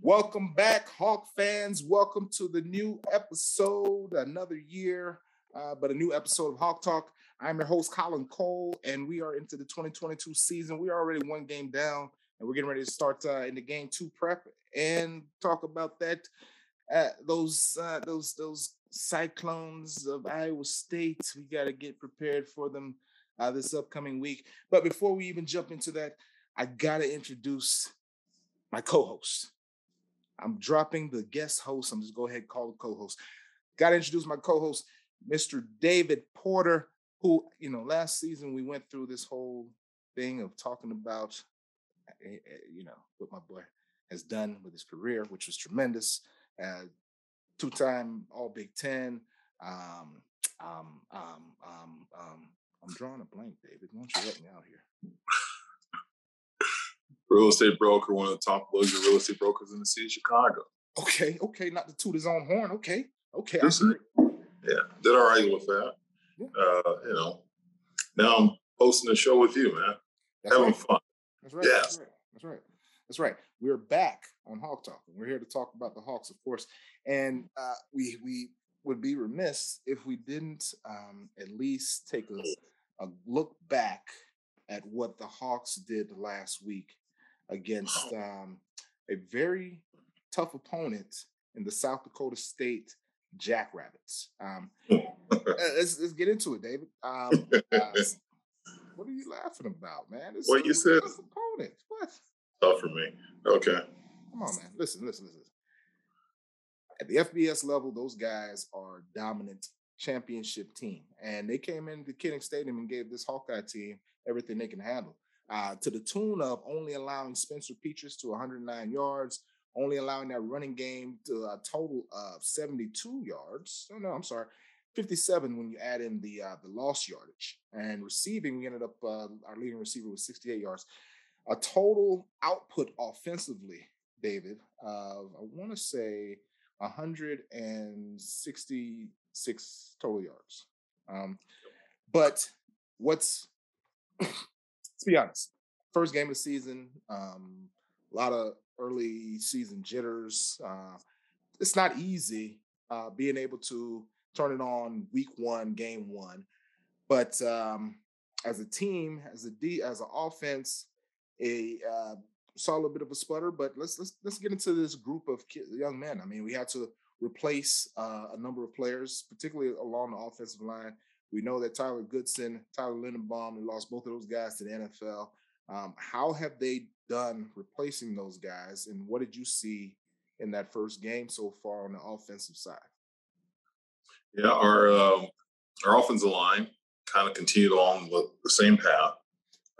Welcome back, Hawk fans. Welcome to the new episode, another year, uh, but a new episode of Hawk Talk. I'm your host, Colin Cole, and we are into the 2022 season. We are already one game down, and we're getting ready to start uh, in the game two prep and talk about that. Uh, those uh, those those cyclones of Iowa State. We got to get prepared for them uh, this upcoming week. But before we even jump into that, I got to introduce my co-host. I'm dropping the guest host. I'm just go ahead and call the co-host. Got to introduce my co-host, Mr. David Porter, who you know last season we went through this whole thing of talking about eh, eh, you know what my boy has done with his career, which was tremendous. Uh, two-time All Big Ten. Um, um, um, um, um, I'm drawing a blank, David. Why don't you help me out here? Real estate broker, one of the top luxury real estate brokers in the city of Chicago. Okay, okay, not to toot his own horn. Okay, okay, yeah, did all right with that. Yeah. Uh, you know, now I'm hosting a show with you, man. That's Having right. fun. That's right. Yes. That's right. That's right. That's right. We're back on Hawk Talk, and we're here to talk about the Hawks, of course. And uh, we we would be remiss if we didn't um, at least take a, a look back at what the Hawks did last week against um, a very tough opponent in the South Dakota State Jackrabbits. Um, let's, let's, get into it, David. Um, uh, what are you laughing about, man? It's what you said? Opponent. What? Tough for me. Okay. Come on, man. Listen, listen, listen. At the FBS level, those guys are dominant championship team, and they came into Kinnick Stadium and gave this Hawkeye team everything they can handle uh, to the tune of only allowing Spencer Petras to 109 yards, only allowing that running game to a total of 72 yards. Oh, no, I'm sorry, 57 when you add in the uh, the lost yardage. And receiving, we ended up uh, our leading receiver was 68 yards. A total output offensively, David, of I want to say 166 total yards. Um, but what's let's be honest. First game of the season, um, a lot of early season jitters. Uh, it's not easy uh, being able to turn it on week one, game one. But um, as a team, as a D, as an offense, a uh, saw a little bit of a sputter. But let's let's let's get into this group of young men. I mean, we had to replace uh, a number of players, particularly along the offensive line. We know that Tyler Goodson, Tyler Linderbaum, we lost both of those guys to the NFL. Um, how have they done replacing those guys, and what did you see in that first game so far on the offensive side? Yeah, our um, our offensive line kind of continued along the, same path.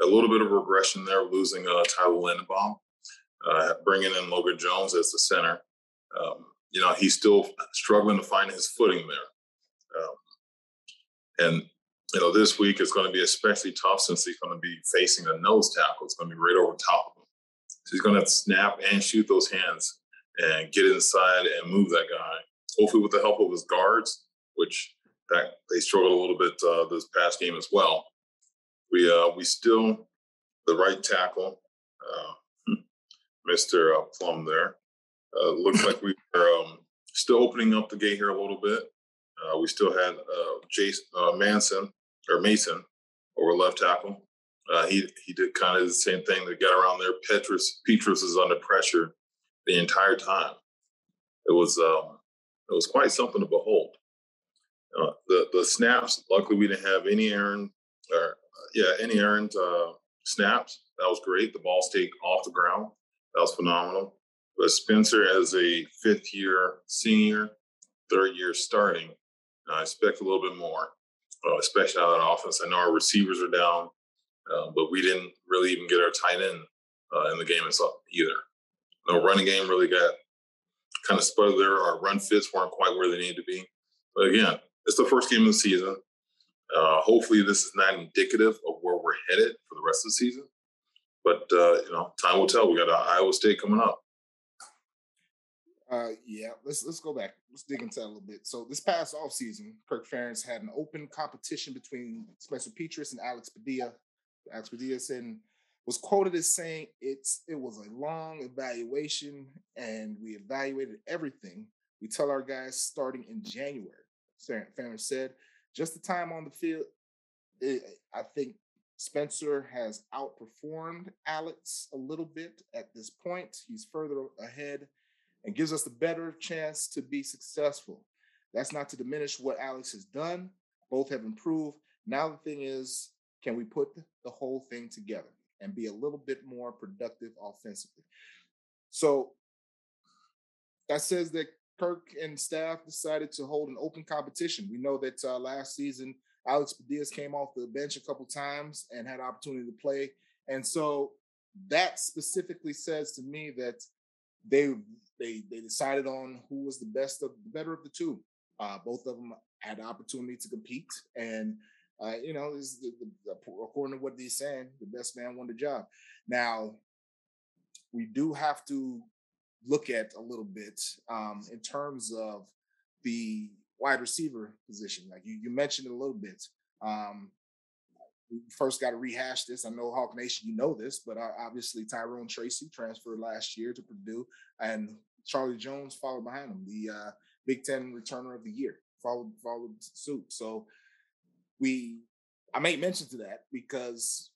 A little bit of regression there, losing uh, Tyler Linderbaum, uh, bringing in Logan Jones as the center. Um, you know, he's still struggling to find his footing there. Um, and you know, this week is going to be especially tough since he's going to be facing a nose tackle. It's going to be right over top of him. So he's going to to snap and shoot those hands and get inside and move that guy. Hopefully, with the help of his guards, which that, they struggled a little bit uh, this past game as well. We uh, we still the right tackle, uh, Mr. Uh, Plumb there. Uh, looks like we are um, still opening up the gate here a little bit. Uh, we still had uh, Jason uh, Manson or Mason over left tackle. Uh, he he did kind of the same thing to get around there. Petras Petras is under pressure the entire time. It was um, it was quite something to behold. Uh, the the snaps. Luckily, we didn't have any errand or yeah any errand uh, snaps. That was great. The ball stayed off the ground. That was phenomenal. But Spencer, as a fifth year senior, third year starting, I expect a little bit more, uh, especially out of the offense. I know our receivers are down, uh, but we didn't really even get our tight end uh, in the game itself either. No running game really got kind of sputtered there. Our run fits weren't quite where they needed to be. But again, it's the first game of the season. Uh, hopefully, this is not indicative of where we're headed for the rest of the season. But uh, you know, time will tell. We got Iowa State coming up. Uh, yeah, let's let's go back. Let's dig into that a little bit. So this past off season, Kirk Ferentz had an open competition between Spencer Petras and Alex Padilla. Alex Padilla sitting was quoted as saying it's it was a long evaluation and we evaluated everything. We tell our guys starting in January. Farron said, just the time on the field. It, I think Spencer has outperformed Alex a little bit at this point. He's further ahead and gives us a better chance to be successful. That's not to diminish what Alex has done. Both have improved. Now the thing is, can we put the whole thing together? and be a little bit more productive offensively. So that says that Kirk and staff decided to hold an open competition. We know that uh, last season Alex Padillas came off the bench a couple times and had opportunity to play, and so that specifically says to me that they they they decided on who was the best of the better of the two. Uh, both of them had opportunity to compete, and uh, you know, is the, the, according to what he's saying, the best man won the job. Now, we do have to look at a little bit um, in terms of the wide receiver position. Like you, you mentioned a little bit. Um, we first got to rehash this. I know Hawk Nation, you know this, but uh, obviously Tyrone Tracy transferred last year to Purdue, and Charlie Jones followed behind him, the uh, Big Ten returner of the year, followed followed suit. So we I made mention to that because,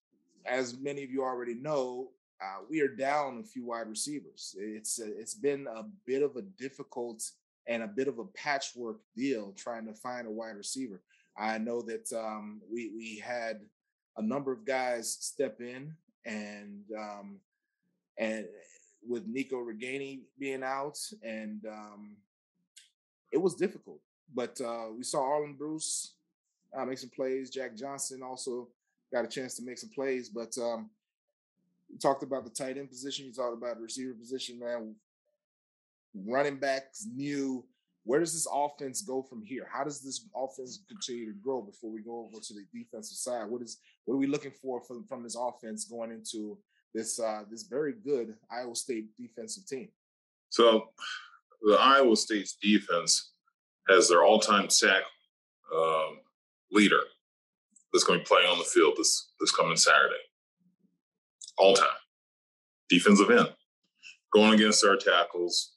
as many of you already know, uh, we are down a few wide receivers. It's a, it's been a bit of a difficult and a bit of a patchwork deal trying to find a wide receiver. I know that um, we we had a number of guys step in and um, and with Nico Ragaini being out and um, it was difficult. But uh, we saw Arland Bruce uh, make some plays. Jack Johnson also got a chance to make some plays. But um, you talked about the tight end position. You talked about the receiver position, man. Running backs new. Where does this offense go from here? How does this offense continue to grow before we go over to the defensive side? What is what are we looking for from, from this offense going into this uh, this very good Iowa State defensive team? So, the Iowa State's defense has their all-time sack um, leader that's going to be playing on the field this this coming Saturday. All time. Defensive end. Going against our tackles.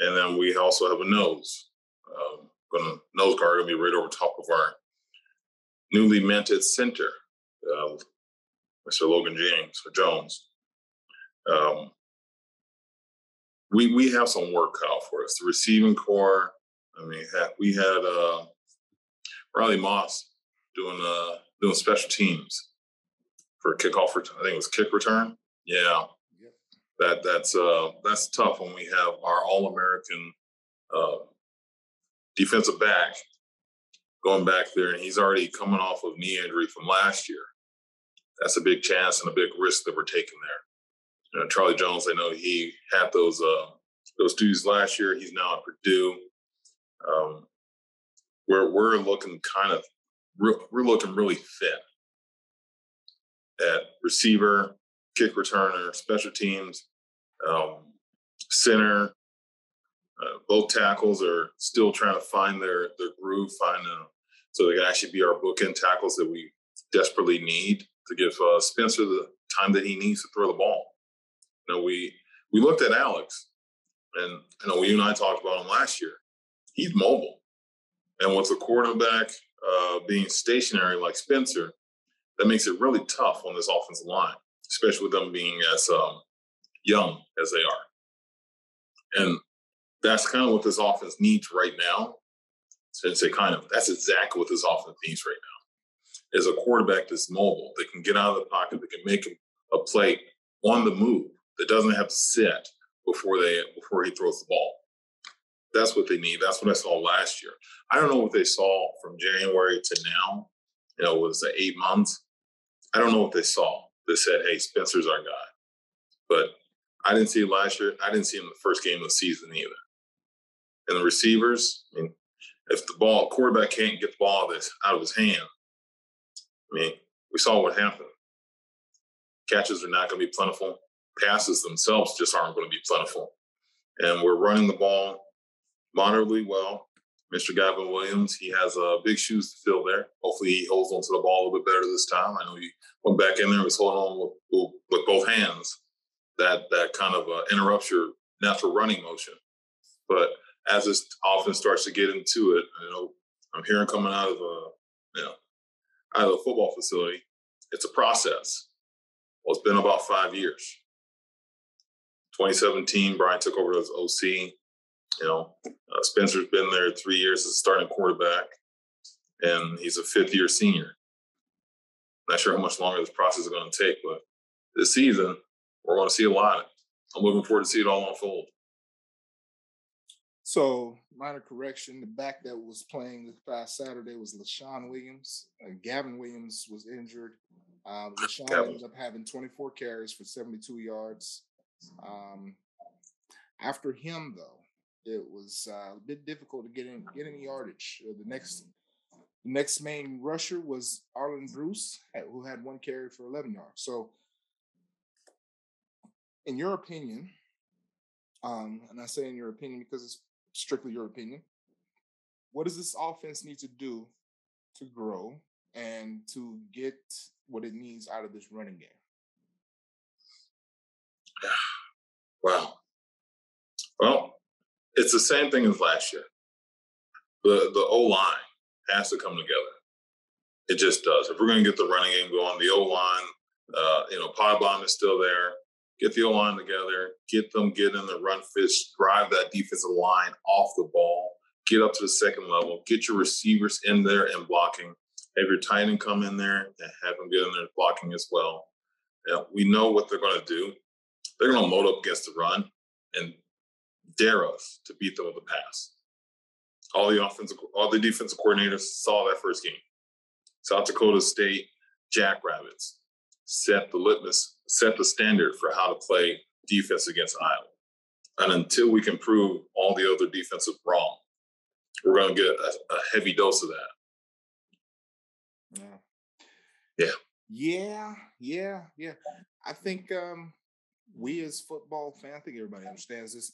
And then we also have a nose. Um, gonna nose guard gonna be right over top of our newly minted center, uh, Mr. Logan James or Jones. Um, we we have some work out for us. The receiving corps. I mean, we had uh, Riley Moss doing uh doing special teams for kickoff. Ret- I think it was kick return. Yeah, yep. that that's uh that's tough when we have our All American uh, defensive back going back there, and he's already coming off of knee injury from last year. That's a big chance and a big risk that we're taking there. You know, Charlie Jones, I know he had those uh, those duties last year. He's now at Purdue. Um, we're we're looking kind of we're looking really thin at receiver, kick returner, special teams, um, center. Uh, both tackles are still trying to find their their groove, find a, so they can actually be our bookend tackles that we desperately need to give uh, Spencer the time that he needs to throw the ball. Know, we we looked at Alex, and you know, you and I talked about him last year. He's mobile, and with a quarterback uh, being stationary like Spencer, that makes it really tough on this offensive line, especially with them being as um, young as they are. And that's kind of what this offense needs right now. Since they kind of that's exactly what this offense needs right now. Is a quarterback that's mobile, that can get out of the pocket, that can make a play on the move, that doesn't have to sit before they before he throws the ball. That's what they need. That's what I saw last year. I don't know what they saw from January to now. You know, was it eight months? I don't know what they saw that said, hey, Spencer's our guy. But I didn't see it last year. I didn't see him the first game of the season either. And the receivers, I mean, if the ball quarterback can't get the ball this out of his hand, I mean, we saw what happened. Catches are not going to be plentiful. Passes themselves just aren't going to be plentiful. And we're running the ball moderately well. Mr. Gavin Williams, he has uh, big shoes to fill there. Hopefully, he holds onto the ball a little bit better this time. I know he went back in there, and was holding on with, with both hands. That that kind of uh, interrupts your natural running motion. But as this often starts to get into it, you know, I'm hearing coming out of a, uh, you know, out of the football facility, it's a process. Well, it's been about five years. 2017, Brian took over as OC. You know, uh, Spencer's been there three years as a starting quarterback, and he's a fifth year senior. Not sure how much longer this process is going to take, but this season, we're going to see a lot. I'm looking forward to see it all unfold. So, minor correction: the back that was playing this past Saturday was Leshon Williams. Uh, Gavin Williams was injured. Um, LaShawn ended up having 24 carries for 72 yards. Um, after him, though, it was uh, a bit difficult to get in get any yardage. Uh, the next the next main rusher was Arland Bruce, who had one carry for 11 yards. So, in your opinion, um, and I say in your opinion because it's strictly your opinion, what does this offense need to do to grow and to get what it needs out of this running game? Wow. Well, it's the same thing as last year. The the O line has to come together. It just does. If we're going to get the running game going, the O line, uh, you know, Podbon is still there. Get the O line together. Get them get in the run fits. Drive that defensive line off the ball. Get up to the second level. Get your receivers in there and blocking. Have your tight end come in there and have them get in there blocking as well. Yeah, we know what they're going to do. They're going to load up against the run, and dare us to beat them with a pass. All the offensive, all the defensive coordinators saw that first game. South Dakota State Jackrabbits set the litmus, set the standard for how to play defense against Iowa. And until we can prove all the other defensive wrong, we're going to get a, a heavy dose of that. Yeah. Yeah. Yeah. Yeah. Yeah. I think um, we as football fans, I think everybody understands this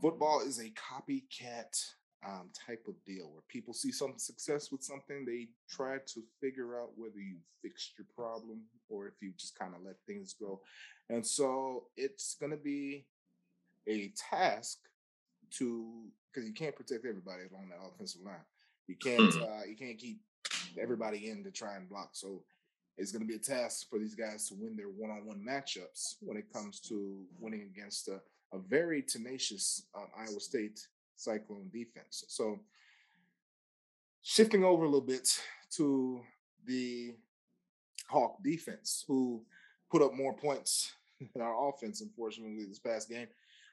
football is a copycat um, type of deal where people see some success with something, they try to figure out whether you fixed your problem or if you just kind of let things go. And so it's going to be a task to because you can't protect everybody along that offensive line. You can't hmm. uh, you can't keep everybody in to try and block. So it's going to be a task for these guys to win their one-on-one matchups when it comes to winning against a a very tenacious um, Iowa State Cyclone defense. So, shifting over a little bit to the Hawk defense, who put up more points than our offense, unfortunately, this past game.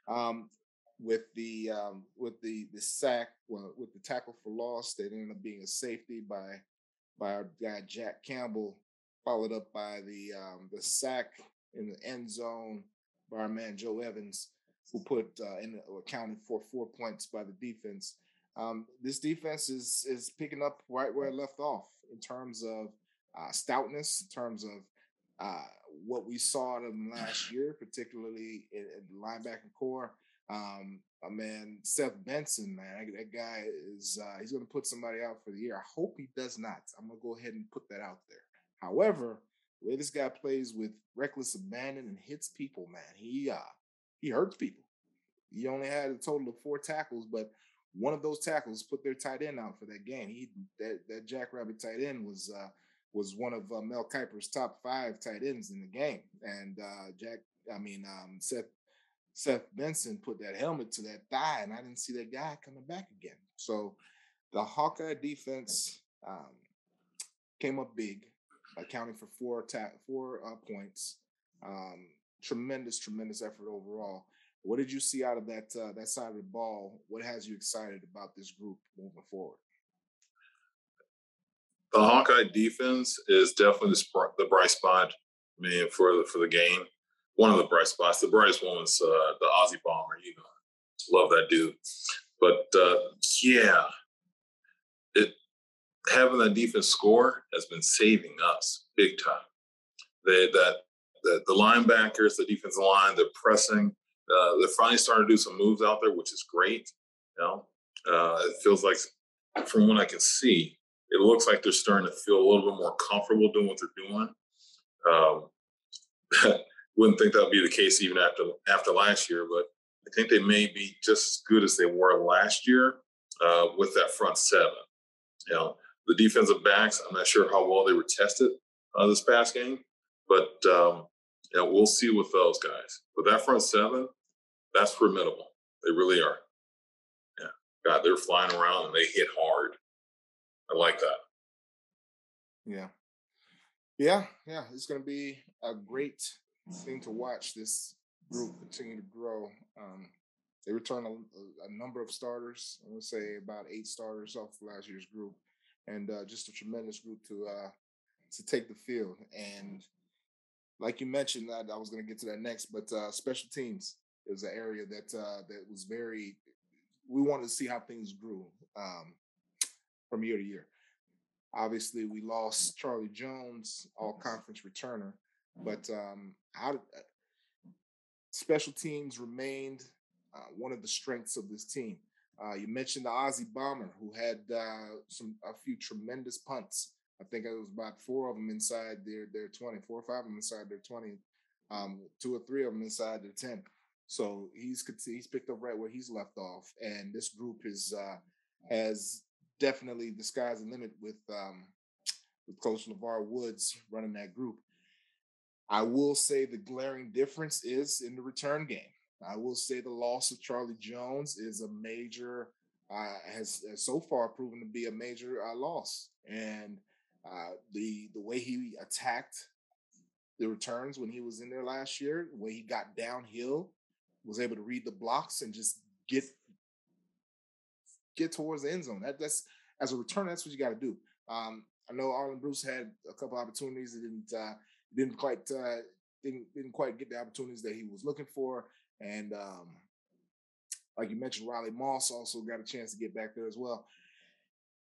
Um, with the um, with the the sack, well, with the tackle for loss, that ended up being a safety by by our guy Jack Campbell, followed up by the um, the sack in the end zone by our man Joe Evans who put uh, in accounted for four points by the defense. Um, this defense is is picking up right where it left off in terms of uh, stoutness, in terms of uh, what we saw in them last year, particularly in, in the linebacking corps. Um, uh, man, Seth Benson, man, that guy is uh, he's going to put somebody out for the year. I hope he does not. I'm going to go ahead and put that out there. However, the way this guy plays with reckless abandon and hits people, man, he uh, he hurts people. He only had a total of four tackles, but one of those tackles put their tight end out for that game. He that that Jackrabbit tight end was uh, was one of uh, Mel Kiper's top five tight ends in the game, and uh, Jack, I mean um, Seth Seth Benson put that helmet to that thigh, and I didn't see that guy coming back again. So the Hawkeye defense um, came up big, accounting for four four uh, points. Um, tremendous, tremendous effort overall. What did you see out of that uh, that side of the ball? What has you excited about this group moving forward? The Hawkeye defense is definitely the, the bright spot. I mean, for the for the game, one of the bright spots. The brightest one was uh, the Aussie Bomber. You know, love that dude. But uh, yeah, it having that defense score has been saving us big time. They that the, the linebackers, the defensive line, they're pressing. Uh, they're finally starting to do some moves out there, which is great. You know, Uh, it feels like, from what I can see, it looks like they're starting to feel a little bit more comfortable doing what they're doing. Um, wouldn't think that would be the case even after after last year, but I think they may be just as good as they were last year uh, with that front seven. You know, the defensive backs, I'm not sure how well they were tested uh, this past game, but um, know, we'll see with those guys. But that front seven, that's formidable. They really are. Yeah, God, they're flying around and they hit hard. I like that. Yeah. Yeah, yeah, it's going to be a great thing to watch this group continue to grow. Um, they return a, a, number of starters. I would say about eight starters off last year's group, and uh, just a tremendous group to uh, to take the field. And like you mentioned, I, I was going to get to that next, but uh, special teams is an area that uh, that was very. We wanted to see how things grew um, from year to year. Obviously, we lost Charlie Jones, all conference returner, but um, how did, special teams remained uh, one of the strengths of this team. Uh, you mentioned the Aussie Bomber, who had uh, some a few tremendous punts. I think it was about four of them inside their their twenty, four or five of them inside their twenty, um, two or three of them inside their ten. So he's he's picked up right where he's left off, and this group is uh, has definitely the sky's the limit with um, with Coach LeVar Woods running that group. I will say the glaring difference is in the return game. I will say the loss of Charlie Jones is a major, uh, has, has, so far proven to be a major uh, loss. And uh, the the way he attacked the returns when he was in there last year, the way he got downhill, was able to read the blocks and just get get towards the end zone. That that's as a return, that's what you got to do. Um, I know Arland Bruce had a couple opportunities that didn't uh, didn't quite uh, didn't didn't quite get the opportunities that he was looking for. And um, like you mentioned, Riley Moss also got a chance to get back there as well.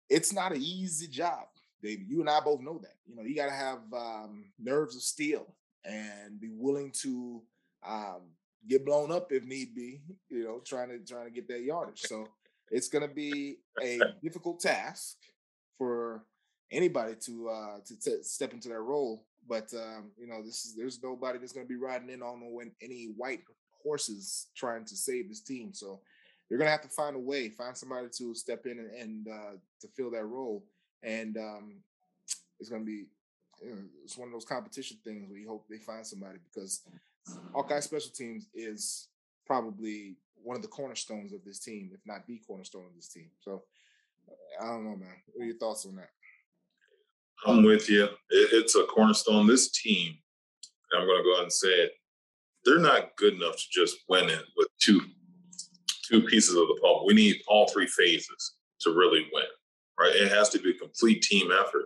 It's not an easy job, David. You and I both know that. You know, you got to have um, nerves of steel and be willing to um, get blown up if need be. You know, trying to trying to get that yardage. So it's going to be a difficult task for anybody to uh, to t- step into that role. But um, you know, this is there's nobody that's going to be riding in on any white horses trying to save this team. So you're going to have to find a way, find somebody to step in and, and uh, to fill that role. And um, it's going to be you know, it's one of those competition things where you hope they find somebody because Hawkeye Special Teams is probably one of the cornerstones of this team, if not the cornerstone of this team. So I don't know, man. What are your thoughts on that? I'm with you. it's a cornerstone. This team, I'm going to go ahead and say it. They're not good enough to just win it with two two pieces of the puzzle. We need all three phases to really win. Right? It has to be a complete team effort.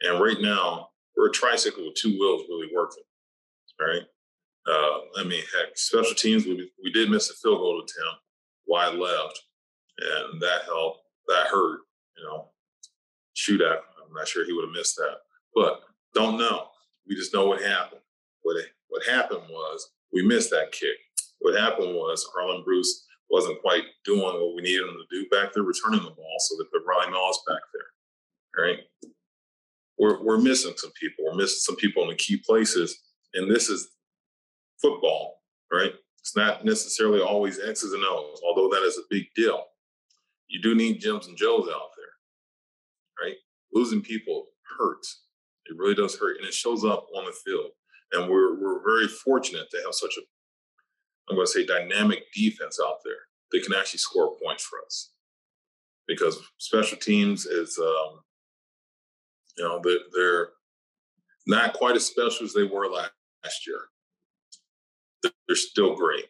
And right now, we're a tricycle with two wheels really working. Right? Uh, I mean, heck, special teams, we, we did miss a field goal attempt wide left, and that helped. That hurt, you know. Shoot Shudak, I'm not sure he would have missed that, but don't know. We just know what happened. What it, what happened was we missed that kick. What happened was Arland Bruce wasn't quite doing what we needed him to do back there, returning the ball, so they put Riley Moss back there. Right? We're we're missing some people. We're missing some people in the key places, and this is football, right? It's not necessarily always X's and O's, although that is a big deal. You do need Jims and Joes out there, right? Losing people hurts. It really does hurt, and it shows up on the field. And we're we're very fortunate to have such a, I'm going to say, dynamic defense out there that can actually score points for us. Because special teams is, um, you know, they're, they're not quite as special as they were last year they're still great.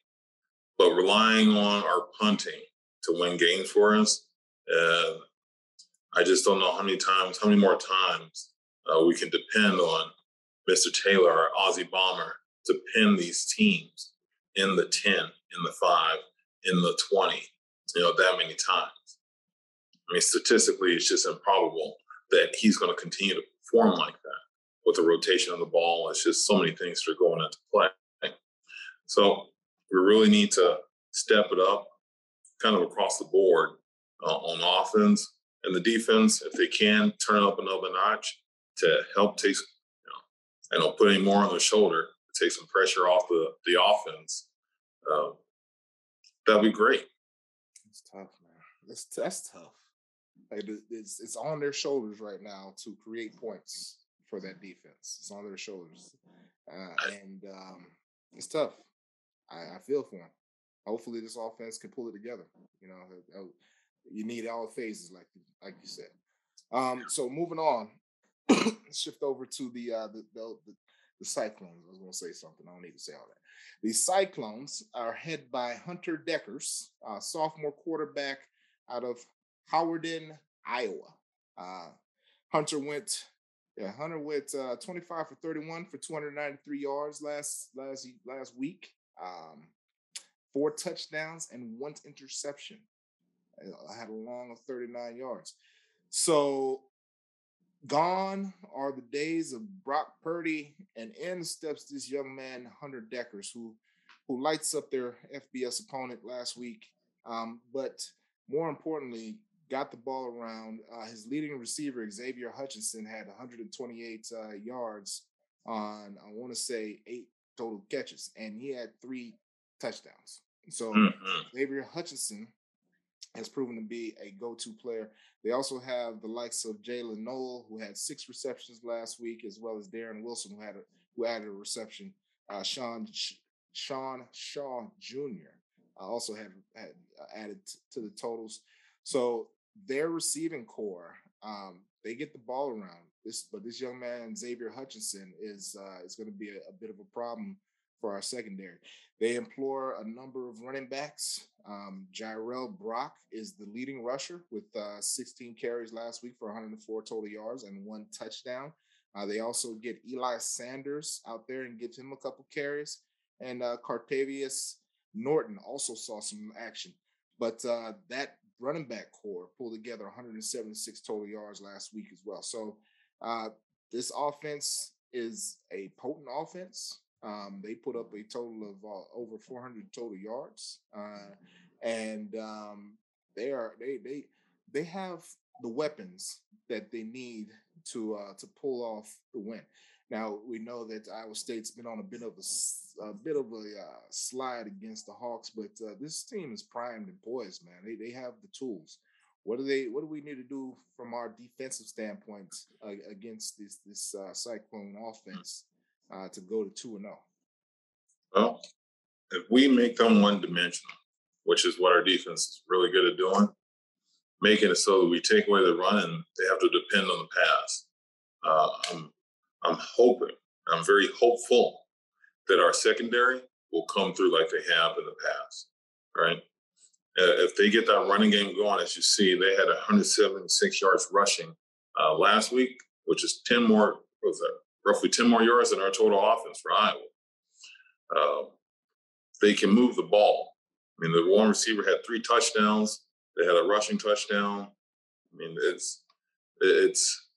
But relying on our punting to win games for us, uh, I just don't know how many times, how many more times uh, we can depend on Mr. Taylor, our Aussie bomber, to pin these teams in the 10, in the 5, in the 20, you know, that many times. I mean, statistically, it's just improbable that he's going to continue to perform like that with the rotation of the ball. It's just so many things that are going into play. So we really need to step it up kind of across the board uh, on offense and the defense, if they can turn up another notch to help take, and don't put any more on their shoulder, to take some pressure off the the offense, um, that'd be great. It's tough, man. That's that's tough. Like it's it's on their shoulders right now to create points for that defense. It's on their shoulders, uh, and um, it's tough. I, I feel for them. Hopefully, this offense can pull it together. You know, you need all phases, like like you said. Um, so moving on, shift over to the, uh, the, the, the the Cyclones. I was going to say something. I don't need to say all that. The Cyclones are head by Hunter Dekkers, uh, sophomore quarterback out of Hawarden, Iowa. Uh, Hunter went, yeah, Hunter went uh, 25 for 31 for 293 yards last last last week. Um, four touchdowns and one interception. I had a long of 39 yards. So gone are the days of Brock Purdy, and in steps this young man, Hunter Dekkers, who who lights up their FBS opponent last week. Um, but more importantly, got the ball around. Uh, his leading receiver, Xavier Hutchinson, had 128 uh, yards on, I want to say, eight total catches, and he had three touchdowns. So mm-hmm. Xavier Hutchinson has proven to be a go-to player. They also have the likes of Jaylin Noel, who had six receptions last week, as well as Darren Wilson, who had a, who added a reception. Uh, Sean Sean Shaw Jr. Uh, also had, had uh, added t- to the totals. So their receiving corps, um, they get the ball around. This, but this young man Xavier Hutchinson is uh, is going to be a, a bit of a problem for our secondary. They employ a number of running backs. Um, Jirel Brock is the leading rusher with uh, 16 carries last week for 104 total yards and one touchdown. Uh, they also get Eli Sanders out there and give him a couple carries. And uh, Cartevious Norton also saw some action. But uh, that running back corps pulled together 176 total yards last week as well. So uh, this offense is a potent offense. Um, they put up a total of uh, over 400 total yards, uh, and um, they are they they they have the weapons that they need to uh, to pull off the win. Now we know that Iowa State's been on a bit of a, a bit of a uh, slide against the Hawks, but uh, this team is primed and poised, man. They they have the tools. What do they? What do we need to do from our defensive standpoint uh, against this this uh, Cyclone offense uh, to go to two and zero? Oh? Well, if we make them one dimensional, which is what our defense is really good at doing, making it so that we take away the run and they have to depend on the pass. Uh, I'm I'm hoping, I'm very hopeful that our secondary will come through like they have in the past. Right? Uh, if they get that running game going, as you see, they had 176 yards rushing uh, last week, which is 10 more, was that, roughly 10 more yards than our total offense for Iowa. Uh, they can move the ball. I mean, the one receiver had three touchdowns. They had a rushing touchdown. I mean, it's it's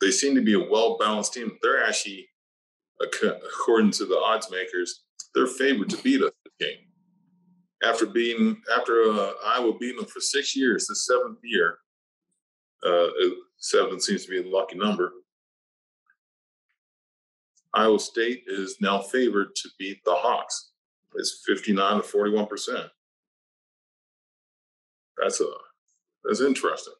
they seem to be a well balanced team. They're actually, according to the odds makers, they're favored to beat us this game. After being after uh, Iowa beating them for six years, the seventh year, uh, seven seems to be a lucky number. Iowa State is now favored to beat the Hawks. It's 59 to 41 percent. That's a that's interesting.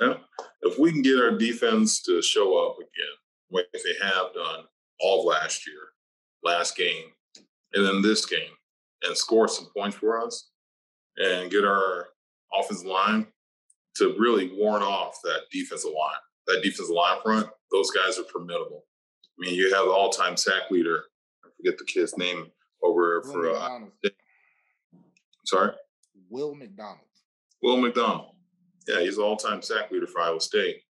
Yeah. If we can get our defense to show up again, like they have done all last year, last game, and then this game, and score some points for us, and get our offensive line to really warn off that defensive line. That defensive line front, those guys are formidable. I mean, you have the all-time sack leader. I forget the kid's name over Will for. Uh, sorry. Will McDonald. Will McDonald. Yeah, he's an all-time sack leader for Iowa State.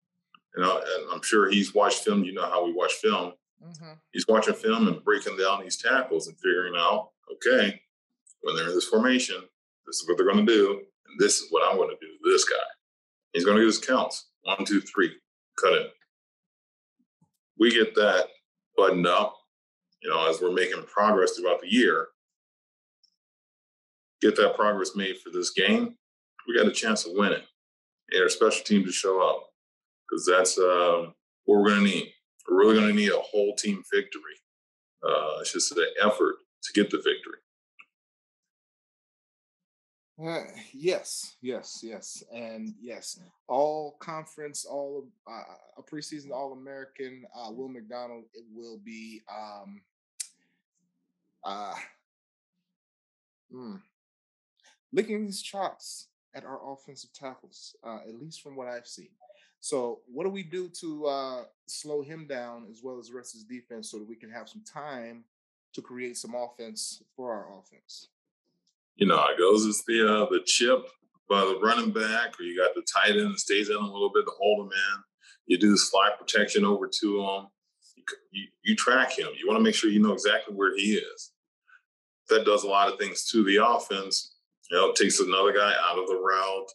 And, I, am sure he's watched film. You know how we watch film. Mm-hmm. He's watching film and breaking down these tackles and figuring out, okay, when they're in this formation, this is what they're going to do, and this is what I'm going to do to this guy. He's going to get his counts: one, two, three, cut it. We get that buttoned up, you know, as we're making progress throughout the year. Get that progress made for this game, we got a chance of winning. And our special team to show up because that's uh, what we're going to need. We're really going to need a whole team victory. Uh, it's just an effort to get the victory. Uh, yes, yes, yes, and yes. All conference, all uh, a preseason All American. Uh, Will McDonald. It will be. Um, uh, hmm, licking his chops at our offensive tackles, uh, at least from what I've seen. So, what do we do to uh, slow him down as well as the rest of his defense so that we can have some time to create some offense for our offense? You know it goes. It's the uh, the chip by the running back, or you got the tight end that stays in a little bit to hold him in. You do the slide protection over to him. You, you, you track him. You want to make sure you know exactly where he is. That does a lot of things to the offense. You know, it takes another guy out of the route.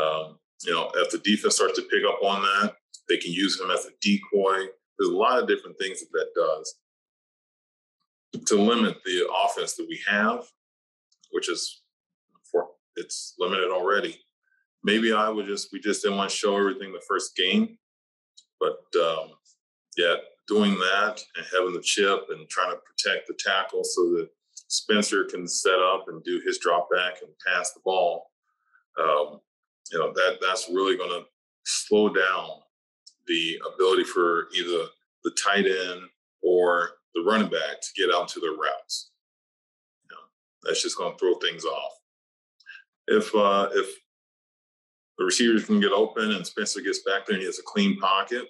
Um, you know, if the defense starts to pick up on that, they can use him as a decoy. There's a lot of different things that that does to limit the offense that we have which is for it's limited already. Maybe I would just we just didn't want to show everything the first game, but um, yeah, doing that and having the chip and trying to protect the tackle so that Spencer can set up and do his drop back and pass the ball. Um, you know that that's really going to slow down the ability for either the tight end or the running back to get out to their routes. That's just going to throw things off. If uh, if the receivers can get open and Spencer gets back there and he has a clean pocket,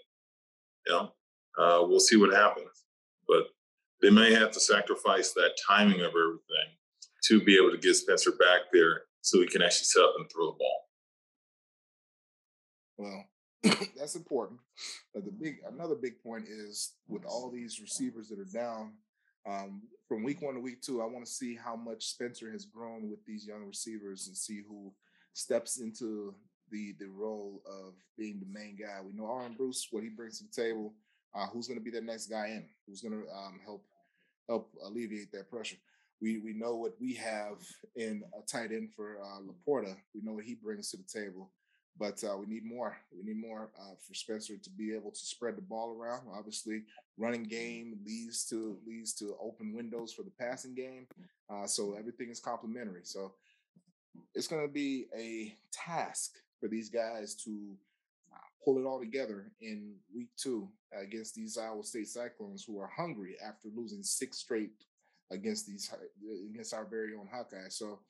you know, uh, we'll see what happens. But they may have to sacrifice that timing of everything to be able to get Spencer back there so he can actually set up and throw the ball. Well, that's important. But the big another big point is with all these receivers that are down, um, from week one to week two, I want to see how much Spencer has grown with these young receivers and see who steps into the the role of being the main guy. We know Aaron Bruce, what he brings to the table. Uh, who's going to be the next guy in? Who's going to um, help help alleviate that pressure? We we know what we have in a tight end for uh, LaPorta. We know what he brings to the table. But uh, we need more. We need more uh, for Spencer to be able to spread the ball around. Obviously, running game leads to leads to open windows for the passing game. Uh, so everything is complementary. So it's going to be a task for these guys to uh, pull it all together in week two against these Iowa State Cyclones, who are hungry after losing six straight against these against our very own Hawkeyes. So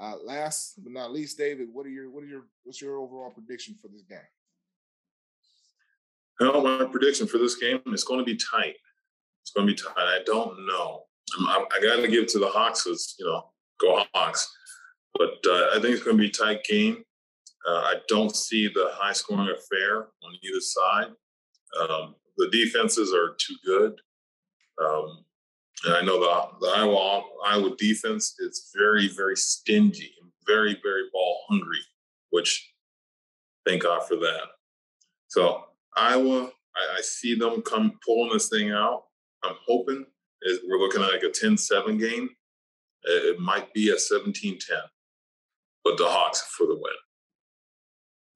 uh, last but not least, David, what are your what are your what's your overall prediction for this game? Well, my prediction for this game is going to be tight. It's going to be tight. I don't know. I, I got to give it to the Hawks. As, you know, go Hawks. But uh, I think it's going to be a tight game. Uh, I don't see the high scoring affair on either side. Um, the defenses are too good. Um, and I know the, the Iowa Iowa defense is very, very stingy, very, very ball hungry, which thank God for that. So Iowa, I, I see them come pulling this thing out. I'm hoping is we're looking at like a 10-7 game. It might be a 17-10, but the Hawks for the win.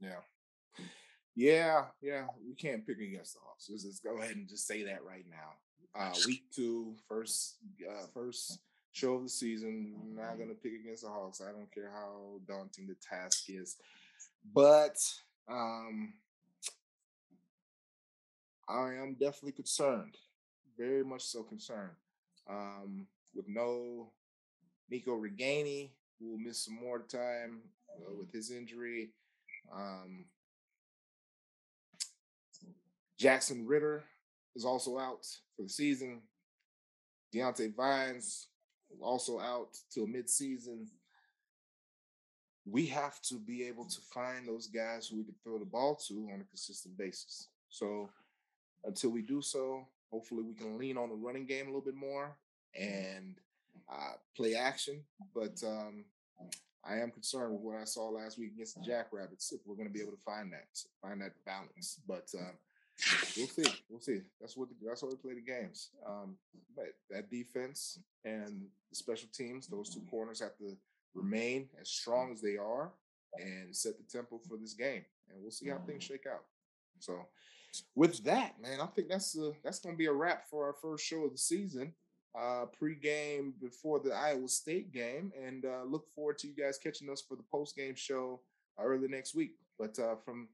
Yeah. Yeah, yeah, we can't pick against the Hawks. Let's just go ahead and just say that right now. Uh, week two, first uh, first show of the season. not gonna pick against the Hawks. I don't care how daunting the task is, but um, I am definitely concerned, very much so concerned. Um, with no Nico Ragaini, who will miss some more time uh, with his injury. Um, Jackson Ritter is also out for the season. Diante Vines also out till midseason. We have to be able to find those guys who we can throw the ball to on a consistent basis. So until we do so, hopefully we can lean on the running game a little bit more and uh, play action. But um, I am concerned with what I saw last week against the Jackrabbits. If we're going to be able to find that, find that balance. But uh, we'll see. We'll see. That's what the, that's why we play the games. Um, but that defense and the special teams, those two corners have to remain as strong as they are, and set the tempo for this game. And we'll see how things shake out. So, with that, man, I think that's a, that's going to be a wrap for our first show of the season. Uh, pre-game before the Iowa State game, and uh, look forward to you guys catching us for the post-game show early next week. But uh, from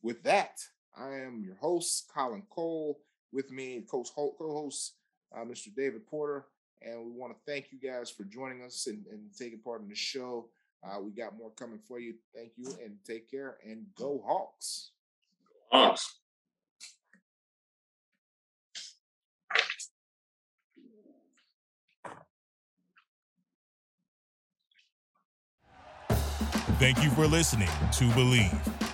with that, I am your host, Colin Cole. With me, co-host uh, Mr. David Porter, and we want to thank you guys for joining us and, and taking part in the show. Uh, we got more coming for you. Thank you, and take care. And go Hawks! Hawks! Thank you for listening to Bleav.